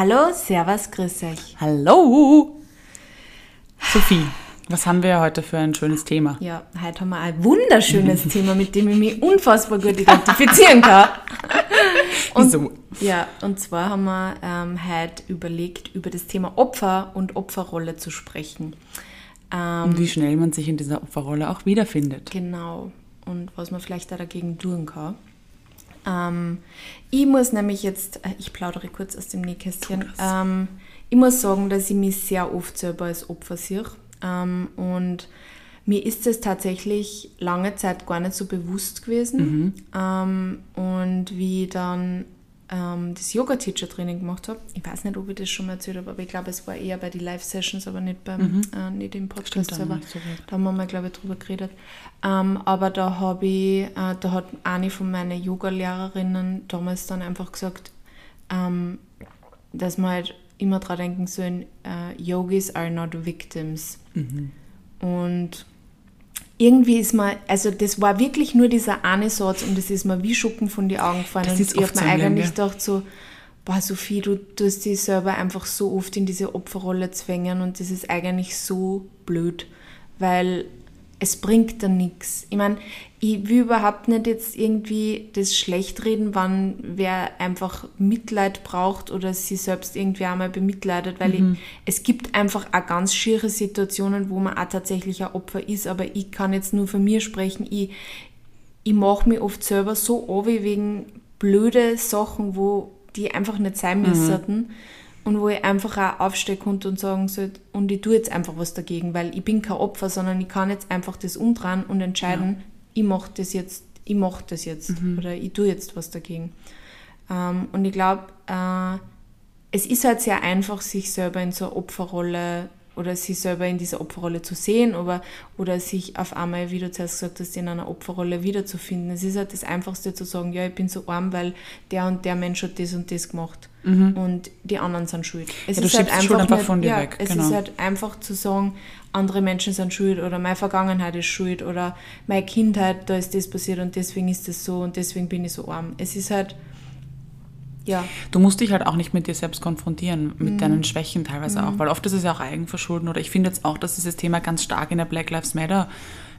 Hallo, Servus, grüß euch. Hallo! Sophie, was haben wir heute für ein schönes Thema? Ja, heute haben wir ein wunderschönes Thema, mit dem ich mich unfassbar gut identifizieren kann. Und, Wieso? Ja, und zwar haben wir ähm, heute überlegt, über das Thema Opfer und Opferrolle zu sprechen. Ähm, Und wie schnell man sich in dieser Opferrolle auch wiederfindet. Genau. Und was man vielleicht da dagegen tun kann. Ähm, ich muss nämlich jetzt, äh, ich plaudere kurz aus dem Nähkästchen. Ähm, ich muss sagen, dass ich mich sehr oft selber als Opfer sehe. Ähm, und mir ist es tatsächlich lange Zeit gar nicht so bewusst gewesen. Ähm, und wie ich dann ähm, das Yoga-Teacher-Training gemacht habe, ich weiß nicht, ob ich das schon mal erzählt habe, aber ich glaube, es war eher bei den Live-Sessions, aber nicht, beim, äh, nicht im Podcast Stimmt, da haben wir selber. so geredet. Da haben wir mal, glaube ich, drüber geredet. Ähm, aber da habe ich, äh, da hat eine von meinen Yoga-Lehrerinnen damals dann einfach gesagt, ähm, dass man halt immer dran denken sollen, äh, Yogis are not victims. Mhm. Und irgendwie ist mir, also das war wirklich nur dieser eine Satz und das ist mir wie Schuppen von die Augen gefallen. Das und ist ich habe mir eigentlich ja. gedacht so, boah Sophie, du tust dich selber einfach so oft in diese Opferrolle zwängen und das ist eigentlich so blöd, weil es bringt dann nichts. Ich meine, ich will überhaupt nicht jetzt irgendwie das schlecht reden, wann wer einfach Mitleid braucht oder sie selbst irgendwie einmal bemitleidet, weil ich, es gibt einfach auch ganz schiere Situationen, wo man auch tatsächlich ein Opfer ist, aber ich kann jetzt nur von mir sprechen, ich, ich mache mich oft selber so an wegen blöde Sachen, wo die einfach nicht sein müssten und wo ich einfach auch aufstehen konnte und sagen sollte, und ich tue jetzt einfach was dagegen, weil ich bin kein Opfer, sondern ich kann jetzt einfach das umdrehen und entscheiden, ich mache das jetzt, ich mache das jetzt oder ich tue jetzt was dagegen. Ähm, und ich glaube, äh, es ist halt sehr einfach, sich selber in so eine Opferrolle oder sich selber in dieser Opferrolle zu sehen oder, oder sich auf einmal, wie du zuerst gesagt hast, in einer Opferrolle wiederzufinden. Es ist halt das Einfachste zu sagen, ja, ich bin so arm, weil der und der Mensch hat das und das gemacht und die anderen sind schuld. Es Mhm. Ja, schiebst die Schuld einfach von dir ja, weg, Es genau. ist halt einfach zu sagen, andere Menschen sind schuld oder meine Vergangenheit ist schuld oder meine Kindheit, da ist das passiert und deswegen ist das so und deswegen bin ich so arm. Es ist halt, ja, Du musst dich halt auch nicht mit dir selbst konfrontieren, mit Mhm. deinen Schwächen teilweise auch, weil oft ist es ja auch Eigenverschulden oder ich finde jetzt auch, dass dieses Thema ganz stark in der Black Lives Matter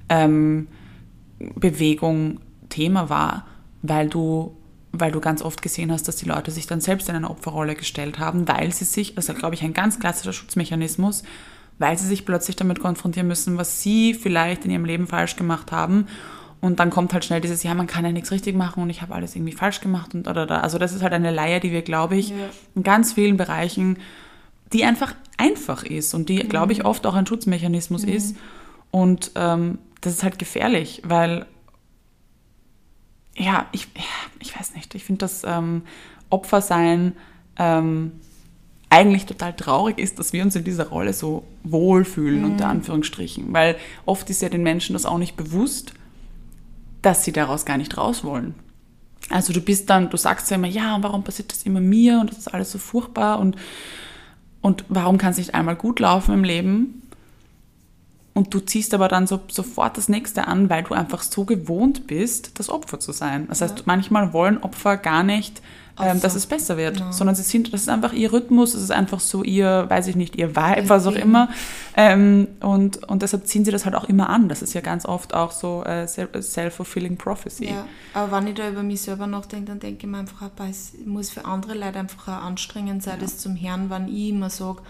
ähm, Bewegung Thema war, weil du weil du ganz oft gesehen hast, dass die Leute sich dann selbst in eine Opferrolle gestellt haben, weil sie sich, das ist glaube ich ein ganz klassischer Schutzmechanismus, weil sie sich plötzlich damit konfrontieren müssen, was sie vielleicht in ihrem Leben falsch gemacht haben. Und dann kommt halt schnell dieses, ja, man kann ja nichts richtig machen und ich habe alles irgendwie falsch gemacht und oder, oder. Also das ist halt eine Leier, die wir, glaube ich, Ja. in ganz vielen Bereichen, die einfach einfach ist und die, glaube ich, oft auch ein Schutzmechanismus ist. Und ähm, das ist halt gefährlich, weil ja, ich, ja, ich weiß nicht, ich finde, dass ähm, Opfer sein ähm, eigentlich total traurig ist, dass wir uns in dieser Rolle so wohlfühlen, unter Anführungsstrichen. Weil oft ist ja den Menschen das auch nicht bewusst, dass sie daraus gar nicht raus wollen. Also du bist dann, du sagst ja immer, ja, warum passiert das immer mir und das ist alles so furchtbar und, und warum kann es nicht einmal gut laufen im Leben? Und du ziehst aber dann so, sofort das nächste an, weil du einfach so gewohnt bist, das Opfer zu sein. Das heißt, manchmal wollen Opfer gar nicht, ähm, Opfer. dass es besser wird, Genau. sondern sie sind, das ist einfach ihr Rhythmus, es ist einfach so ihr, weiß ich nicht, ihr Vibe, was auch immer. Ähm, und, und deshalb ziehen sie das halt auch immer an. Das ist ja ganz oft auch so äh, self-fulfilling prophecy. Ja, aber wenn ich da über mich selber nachdenke, dann denke ich mir einfach, es muss für andere Leute einfach auch anstrengend sein, das zum Hören, wenn ich immer sage, "Ah,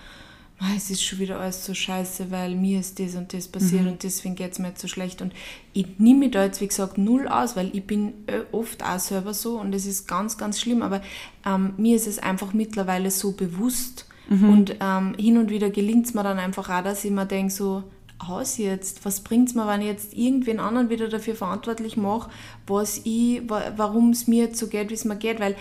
es ist schon wieder alles so scheiße, weil mir ist das und das passiert und deswegen geht es mir jetzt so schlecht. Und ich nehme mich da jetzt, wie gesagt, null aus, weil ich bin äh, oft auch selber so und es ist ganz, ganz schlimm. Aber ähm, mir ist es einfach mittlerweile so bewusst und ähm, hin und wieder gelingt es mir dann einfach auch, dass ich mir denke, so, aus jetzt? Was bringt es mir, wenn ich jetzt irgendwen anderen wieder dafür verantwortlich mache, was ich, wa- warum es mir jetzt so geht, wie es mir geht? Weil,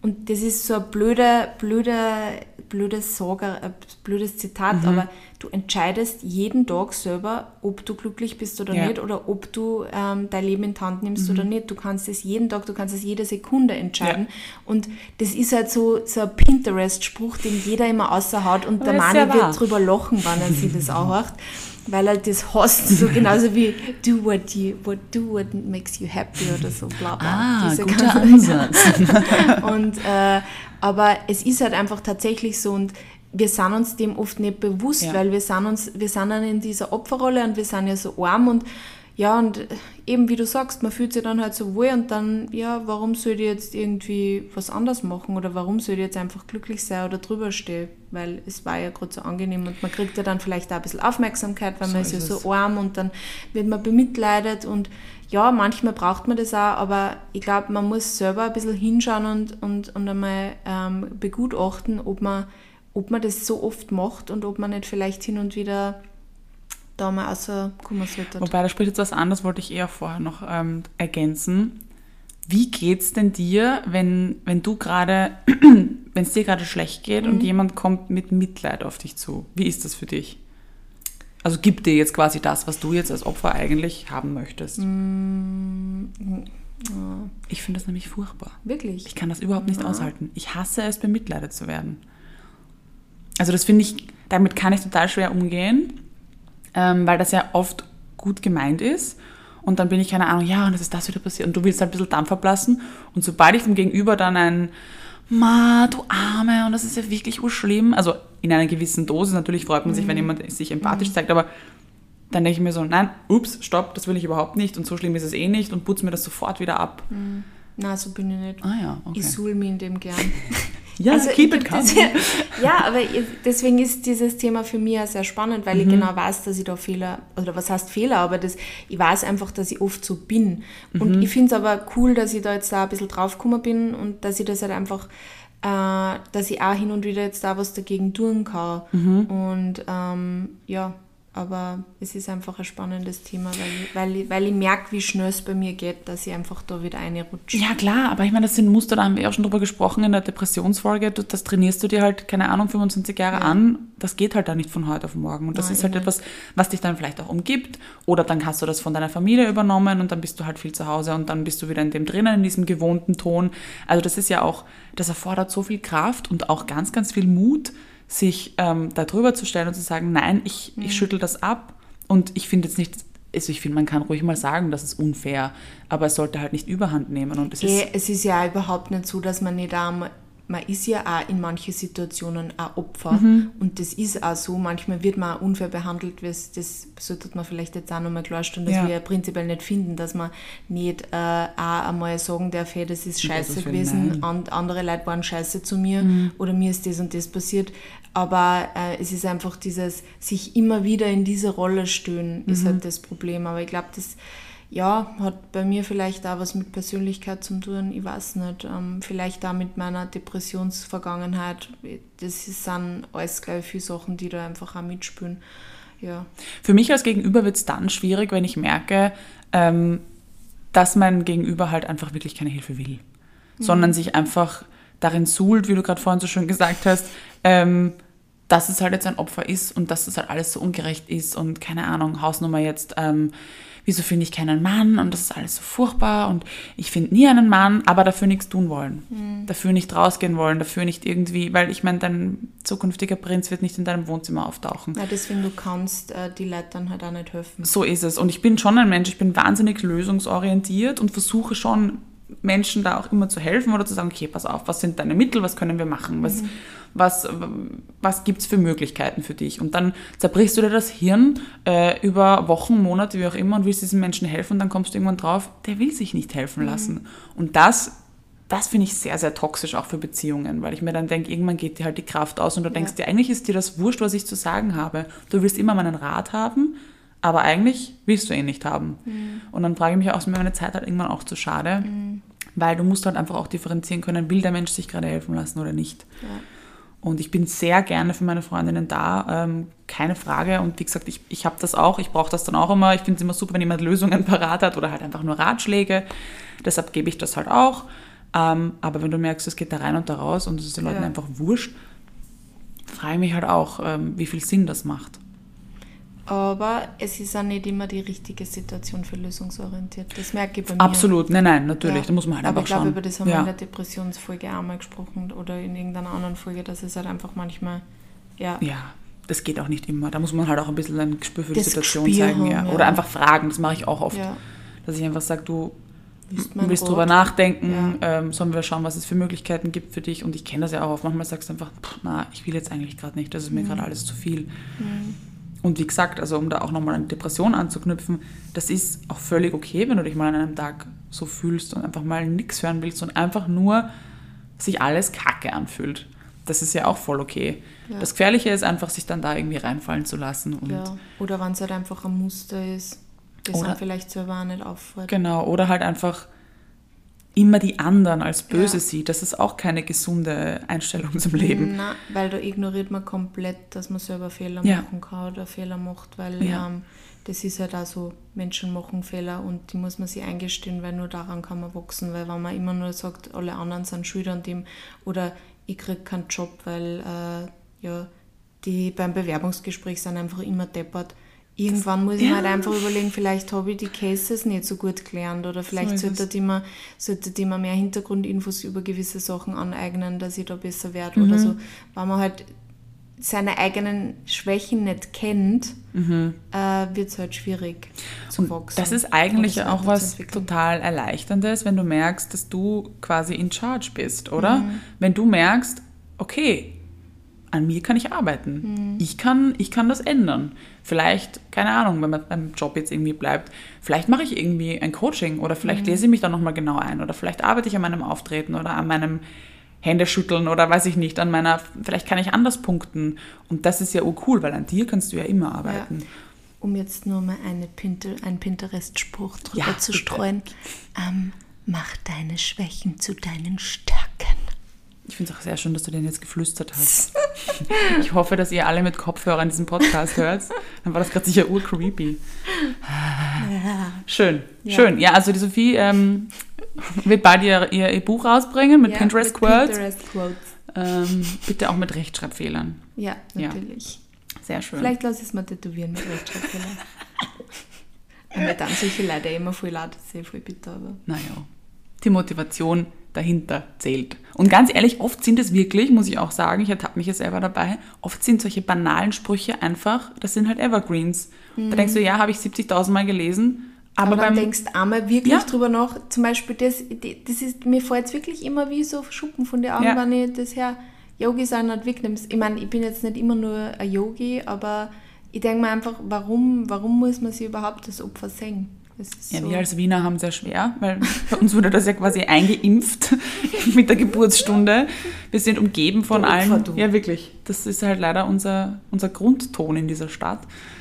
und das ist so ein blöder, blöder, blödes ein blödes Zitat, aber du entscheidest jeden Tag selber, ob du glücklich bist oder Ja. nicht oder ob du ähm, dein Leben in die Hand nimmst oder nicht. Du kannst es jeden Tag, du kannst es jede Sekunde entscheiden. Ja. Und das ist halt so, so ein Pinterest-Spruch, den jeder immer außerhaut und der Aber ist Mani ja wahr. wird drüber lachen, wenn er sich das anhört. Weil er das hasst, so genauso wie do what you what do what makes you happy oder so bla bla. Ah, Diese guter Ansatz. und, äh, aber es ist halt einfach tatsächlich so und wir sind uns dem oft nicht bewusst, Ja. weil wir sind uns, wir sind dann in dieser Opferrolle und wir sind ja so arm und ja, und eben wie du sagst, man fühlt sich dann halt so wohl und dann, ja, warum soll ich jetzt irgendwie was anders machen oder warum soll ich jetzt einfach glücklich sein oder drüber stehen? Weil es war ja gerade so angenehm und man kriegt ja dann vielleicht auch ein bisschen Aufmerksamkeit, weil So man ist, ist ja so arm und dann wird man bemitleidet und ja, manchmal braucht man das auch, aber ich glaube, man muss selber ein bisschen hinschauen und, und, und einmal ähm, begutachten, ob man, ob man das so oft macht und ob man nicht vielleicht hin und wieder da mal rauskommen sollte. Wobei, da spricht jetzt was anderes, wollte ich eher vorher noch ähm, ergänzen. Wie geht's denn dir, wenn, wenn du gerade, wenn es dir gerade schlecht geht Mhm. und jemand kommt mit Mitleid auf dich zu? Wie ist das für dich? Also gibt dir jetzt quasi das, was du jetzt als Opfer eigentlich haben möchtest. Mhm. Ich finde das nämlich furchtbar. Wirklich? Ich kann das überhaupt nicht aushalten. Ich hasse es, bemitleidet zu werden. Also das finde ich, damit kann ich total schwer umgehen, ähm, weil das ja oft gut gemeint ist. Und dann bin ich, keine Ahnung, ja, und es ist das wieder passiert. Und du willst halt ein bisschen Dampf ablassen. Und sobald ich dem Gegenüber dann ein, Ma, du Arme, und das ist ja wirklich urschlimm. Also in einer gewissen Dosis, natürlich freut man sich, wenn jemand sich empathisch zeigt, aber dann denke ich mir so, nein, ups, stopp, das will ich überhaupt nicht und so schlimm ist es eh nicht und putze mir das sofort wieder ab. Nein, so bin ich nicht. Ah ja, okay. Ich suhl mich in dem gern. Ja, Also, keep it coming. Ja, aber deswegen ist dieses Thema für mich auch sehr spannend, weil Mhm. ich genau weiß, dass ich da Fehler, oder was heißt Fehler, aber das, ich weiß einfach, dass ich oft so bin. Mhm. Und ich finde es aber cool, dass ich da jetzt da ein bisschen draufgekommen bin und dass ich das halt einfach, äh, dass ich auch hin und wieder jetzt da was dagegen tun kann. Mhm. Und ähm, ja, aber es ist einfach ein spannendes Thema, weil ich, weil ich, weil ich merke, wie schnell es bei mir geht, dass ich einfach da wieder reinrutsche. Ja, klar, aber ich meine, das sind Muster, da haben wir auch schon drüber gesprochen in der Depressionsfolge. Das trainierst du dir halt, keine Ahnung, 25 Jahre an. Das geht halt da nicht von heute auf morgen. Und das Nein, ist halt etwas, was dich dann vielleicht auch umgibt. Oder dann hast du das von deiner Familie übernommen und dann bist du halt viel zu Hause und dann bist du wieder in dem drinnen, in diesem gewohnten Ton. Also das ist ja auch, das erfordert so viel Kraft und auch ganz, ganz viel Mut, sich ähm, da drüber zu stellen und zu sagen, nein, ich, ich schüttel das ab. Und ich finde jetzt nicht, also ich finde, man kann ruhig mal sagen, das ist unfair, aber es sollte halt nicht überhand nehmen. Und es ist Eh, es ist ja überhaupt nicht so, dass man nicht einmal, man ist ja auch in manchen Situationen ein Opfer Mhm. und das ist auch so, manchmal wird man auch unfair behandelt, das, das sollte man vielleicht jetzt auch nochmal klarstellen, dass Ja. wir prinzipiell nicht finden, dass man nicht äh, auch einmal sagen darf, hey, das ist scheiße Willen, gewesen. Mhm. and, andere Leute waren scheiße zu mir oder mir ist das und das passiert, aber äh, es ist einfach dieses, sich immer wieder in diese Rolle stöhnen, ist Mhm. halt das Problem, aber ich glaube, das ja, hat bei mir vielleicht auch was mit Persönlichkeit zu tun, ich weiß nicht. Ähm, vielleicht auch mit meiner Depressionsvergangenheit. Das sind alles, glaube ich, viele Sachen, die da einfach auch mitspielen. Ja. Für mich als Gegenüber wird es dann schwierig, wenn ich merke, ähm, dass mein Gegenüber halt einfach wirklich keine Hilfe will, sondern sich einfach darin suhlt, wie du gerade vorhin so schön gesagt hast, ähm, dass es halt jetzt ein Opfer ist und dass das halt alles so ungerecht ist und keine Ahnung, Hausnummer jetzt, ähm, wieso finde ich keinen Mann und das ist alles so furchtbar und ich finde nie einen Mann, aber dafür nichts tun wollen, dafür nicht rausgehen wollen, dafür nicht irgendwie, weil ich meine, dein zukünftiger Prinz wird nicht in deinem Wohnzimmer auftauchen. ja, deswegen du kannst äh, die Leute dann halt auch nicht helfen. So ist es. Und ich bin schon ein Mensch, ich bin wahnsinnig lösungsorientiert und versuche schon Menschen da auch immer zu helfen oder zu sagen, okay, pass auf, was sind deine Mittel, was können wir machen, was, was, was gibt es für Möglichkeiten für dich? Und dann zerbrichst du dir das Hirn äh, über Wochen, Monate, wie auch immer und willst diesen Menschen helfen und dann kommst du irgendwann drauf, der will sich nicht helfen lassen. Und das das finde ich sehr, sehr toxisch auch für Beziehungen, weil ich mir dann denke, irgendwann geht dir halt die Kraft aus und du denkst dir, eigentlich ist dir das wurscht, was ich zu sagen habe. Du willst immer meinen Rat haben, aber eigentlich willst du ihn nicht haben. Und dann frage ich mich auch, ist mir meine Zeit halt irgendwann auch zu schade, weil du musst halt einfach auch differenzieren können, will der Mensch sich gerade helfen lassen oder nicht. Und ich bin sehr gerne für meine Freundinnen da, ähm, keine Frage. Und wie gesagt, ich, ich habe das auch, ich brauche das dann auch immer. Ich finde es immer super, wenn jemand Lösungen parat hat oder halt einfach nur Ratschläge. Deshalb gebe ich das halt auch. Ähm, aber wenn du merkst, es geht da rein und da raus und es ist den Leuten Ja. einfach wurscht, frage ich mich halt auch, ähm, wie viel Sinn das macht. Aber es ist auch nicht immer die richtige Situation für lösungsorientiert. Das merke ich bei mir. Absolut, nein, nein, natürlich, Ja. da muss man halt Aber einfach ich glaube, über das haben wir ja. in der Depressionsfolge auch mal gesprochen oder in irgendeiner anderen Folge, dass es halt einfach manchmal, ja, ja, das geht auch nicht immer. Da muss man halt auch ein bisschen ein Gespür für die Das Situation Gespür zeigen. haben, ja. Oder einfach fragen, das mache ich auch oft. Dass ich einfach sage, du Willst drüber nachdenken, ähm, sollen wir schauen, was es für Möglichkeiten gibt für dich. Und ich kenne das ja auch oft. Manchmal sagst du einfach, pff, na, ich will jetzt eigentlich gerade nicht, das ist mir Mhm. gerade alles zu viel. Und wie gesagt, also um da auch nochmal an Depression anzuknüpfen, das ist auch völlig okay, wenn du dich mal an einem Tag so fühlst und einfach mal nichts hören willst und einfach nur sich alles kacke anfühlt. Das ist ja auch voll okay. Ja. Das Gefährliche ist einfach, sich dann da irgendwie reinfallen zu lassen. Und ja. Oder wenn es halt einfach ein Muster ist, das Oder- einem vielleicht selber nicht auffällt. Genau, oder halt einfach immer die anderen als böse Ja. sieht. Das ist auch keine gesunde Einstellung zum Leben. Nein, weil da ignoriert man komplett, dass man selber Fehler Ja. machen kann oder Fehler macht, weil Ja. ähm, das ist halt auch so, Menschen machen Fehler und die muss man sich eingestehen, weil nur daran kann man wachsen, weil wenn man immer nur sagt, alle anderen sind schuld an dem oder ich kriege keinen Job, weil äh, ja, die beim Bewerbungsgespräch sind einfach immer deppert. Irgendwann muss ich mir ja. halt einfach überlegen, vielleicht habe ich die Cases nicht so gut gelernt oder vielleicht ist sollte ich mir, sollte ich mir mehr Hintergrundinfos über gewisse Sachen aneignen, dass ich da besser werde Mhm. oder so. Wenn man halt seine eigenen Schwächen nicht kennt, äh, wird es halt schwierig zu Mhm. Und wachsen. das ist eigentlich auch was total Erleichterndes, wenn du merkst, dass du quasi in Charge bist, oder? Mhm. Wenn du merkst, okay, an mir kann ich arbeiten. Ich, kann, ich kann das ändern. Vielleicht, keine Ahnung, wenn man beim Job jetzt irgendwie bleibt, vielleicht mache ich irgendwie ein Coaching oder vielleicht lese ich mich da nochmal genau ein oder vielleicht arbeite ich an meinem Auftreten oder an meinem Händeschütteln oder weiß ich nicht, an meiner, vielleicht kann ich anders punkten. Und das ist ja cool, weil an dir kannst du ja immer arbeiten. Um jetzt nur mal eine Pinter, einen Pinterest-Spruch drüber Ja, zu bitte. streuen. Ähm, mach deine Schwächen zu deinen Stärken. Ich finde es auch sehr schön, dass du den jetzt geflüstert hast. Ich hoffe, dass ihr alle mit Kopfhörern diesen Podcast hört. Dann war das gerade sicher urcreepy. Schön, Ja. schön. Ja, also die Sophie ähm, wird bald ihr, ihr, ihr Buch rausbringen mit Ja, Pinterest Quotes. Pinterest Quotes. Ähm, bitte auch mit Rechtschreibfehlern. Ja, Ja. natürlich. Sehr schön. Vielleicht lasse ich es mal tätowieren mit Rechtschreibfehler. Weil dann solche Leute immer voll laut, das ist eh voll bitter, aber. Naja, die Motivation dahinter zählt. Und ganz ehrlich, oft sind es wirklich, muss ich auch sagen, ich ertappe mich ja selber dabei, oft sind solche banalen Sprüche einfach, das sind halt Evergreens. Da denkst du, ja, habe ich 70.000 Mal gelesen, aber, Aber, dann beim... denkst du einmal wirklich Ja. drüber nach, zum Beispiel das, das ist, mir fällt es wirklich immer wie so Schuppen von den Augen, Ja. wenn ich das her Yogi sein nicht wegnehme. Ich meine, ich bin jetzt nicht immer nur ein Yogi, aber ich denke mir einfach, warum, warum muss man sich überhaupt das Opfer sehen? Ja, so, wir als Wiener haben sehr schwer, weil bei uns wurde das ja quasi eingeimpft mit der Geburtsstunde. Wir sind umgeben von Du allen. du. Ja, wirklich. Das ist halt leider unser, unser Grundton in dieser Stadt.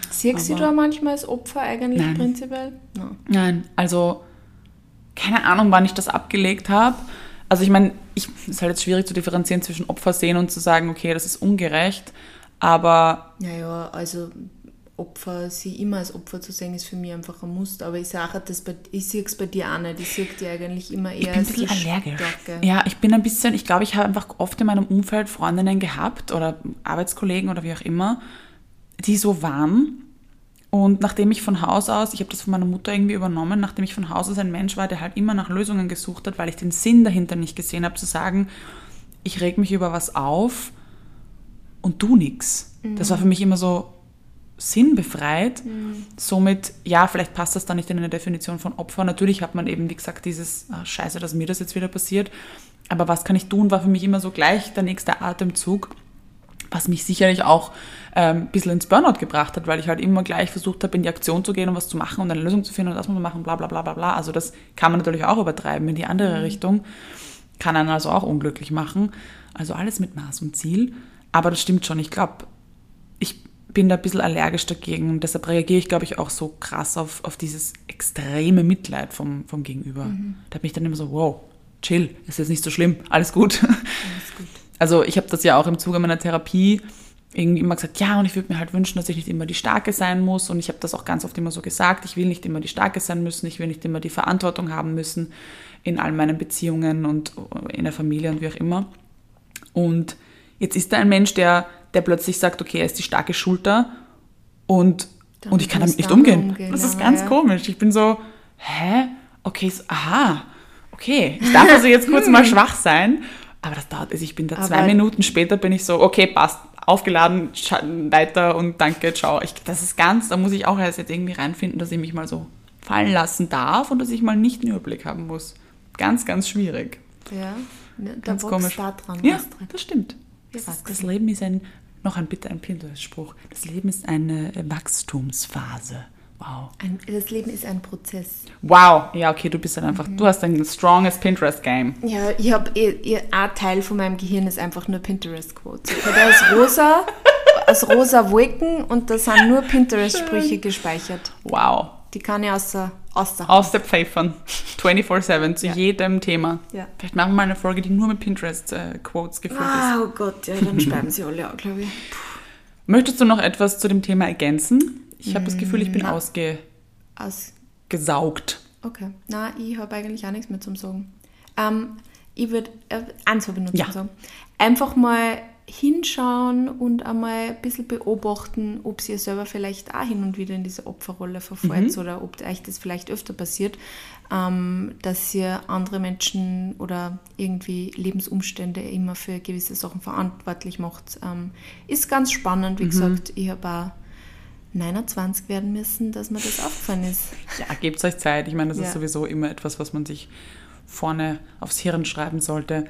Siehst du da manchmal als Opfer eigentlich Nein. prinzipiell? Nein. Nein, also keine Ahnung, wann ich das abgelegt habe. Also ich meine, ich es ist halt jetzt schwierig zu differenzieren zwischen Opfer sehen und zu sagen, okay, das ist ungerecht. Aber Naja, also Opfer, sie immer als Opfer zu sehen, ist für mich einfach ein Muster. Aber ich sage das bei, ich sehe es bei dir auch nicht. Ich sehe dir eigentlich immer eher ich bin ein als bisschen die allergisch. Stärke. Ja, ich bin ein bisschen, ich glaube, ich habe einfach oft in meinem Umfeld Freundinnen gehabt oder Arbeitskollegen oder wie auch immer, die so waren. Und nachdem ich von Haus aus, ich habe das von meiner Mutter irgendwie übernommen, nachdem ich von Haus aus ein Mensch war, der halt immer nach Lösungen gesucht hat, weil ich den Sinn dahinter nicht gesehen habe, zu sagen, ich reg mich über was auf und du nix. Das war für mich immer so sinnbefreit. Somit, ja, vielleicht passt das dann nicht in eine Definition von Opfer. Natürlich hat man eben, wie gesagt, dieses ah, Scheiße, dass mir das jetzt wieder passiert. Aber was kann ich tun, war für mich immer so gleich der nächste Atemzug, was mich sicherlich auch ähm, ein bisschen ins Burnout gebracht hat, weil ich halt immer gleich versucht habe, in die Aktion zu gehen und was zu machen und eine Lösung zu finden und das muss man machen, bla bla bla bla bla. Also das kann man natürlich auch übertreiben in die andere Richtung. Kann einen also auch unglücklich machen. Also alles mit Maß und Ziel. Aber das stimmt schon. Ich glaube, ich bin da ein bisschen allergisch dagegen und deshalb reagiere ich, glaube ich, auch so krass auf, auf dieses extreme Mitleid vom, vom Gegenüber. Da bin ich dann immer so, wow, chill, ist jetzt nicht so schlimm, alles gut. Alles gut. Also ich habe das ja auch im Zuge meiner Therapie irgendwie immer gesagt, ja, und ich würde mir halt wünschen, dass ich nicht immer die Starke sein muss. Und ich habe das auch ganz oft immer so gesagt, ich will nicht immer die Starke sein müssen, ich will nicht immer die Verantwortung haben müssen in all meinen Beziehungen und in der Familie und wie auch immer. Und jetzt ist da ein Mensch, der, der plötzlich sagt, okay, er ist die starke Schulter und Und ich kann damit nicht umgehen. umgehen, Das ist ganz ja. komisch. Ich bin so, hä? Okay, so, aha, okay. Ich darf also jetzt kurz mal schwach sein. Aber das dauert, also ich bin da zwei Aber- Minuten später bin ich so, okay, passt, aufgeladen, weiter und danke, ciao. Ich, das ist ganz, da muss ich auch erst jetzt irgendwie reinfinden, dass ich mich mal so fallen lassen darf und dass ich mal nicht den Überblick haben muss. Ganz, ganz schwierig. Ja, ne, Ganz komisch. da dran. Ja, das stimmt. Das, das Leben ist ein, noch ein bitte ein Pinterest-Spruch. Das Leben ist eine Wachstumsphase. Wow. Ein, das Leben ist ein Prozess. Wow. Ja, okay, du bist dann einfach, Mhm. du hast ein stronges Pinterest-Game. Ja, ich habe ein Teil von meinem Gehirn ist einfach nur Pinterest-Quotes. Okay, da ist rosa, aus rosa Wolken und da sind nur Pinterest-Sprüche gespeichert. Wow. Die kann ich außer, außer Aus der Pfeffern. 24-7 zu Ja. jedem Thema. Ja. Vielleicht machen wir mal eine Folge, die nur mit Pinterest-Quotes gefüllt ist. Ah, oh Gott, ja, dann sterben sie alle auch, glaube ich. Möchtest du noch etwas zu dem Thema ergänzen? Ich habe das Gefühl, ich bin ausgesaugt. Aus, okay. Na, ich habe eigentlich auch nichts mehr zum Sagen. Ähm, ich würde, äh, eins habe ich Ja. zum Sagen. Einfach mal hinschauen und einmal ein bisschen beobachten, ob ihr selber vielleicht auch hin und wieder in diese Opferrolle verfällt Mhm. oder ob euch das vielleicht öfter passiert, ähm, dass ihr andere Menschen oder irgendwie Lebensumstände immer für gewisse Sachen verantwortlich macht. Ähm, ist ganz spannend, wie Mhm. gesagt, ich habe auch 29 werden müssen, dass mir das aufgefallen ist. Ja, gebt euch Zeit. Ich meine, das Ja. ist sowieso immer etwas, was man sich vorne aufs Hirn schreiben sollte,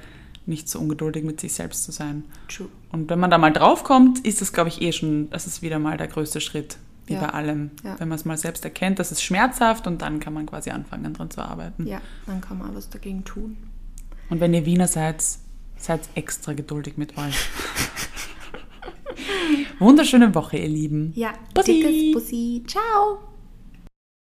nicht so ungeduldig mit sich selbst zu sein. True. Und wenn man da mal draufkommt, ist das, glaube ich, eh schon, das ist wieder mal der größte Schritt, wie Ja. bei allem. Ja. Wenn man es mal selbst erkennt, das ist schmerzhaft und dann kann man quasi anfangen, dran zu arbeiten. Ja, dann kann man was dagegen tun. Und wenn ihr Wiener seid, seid extra geduldig mit euch. Wunderschöne Woche, ihr Lieben. Ja, Bussi. Bussi. Ciao.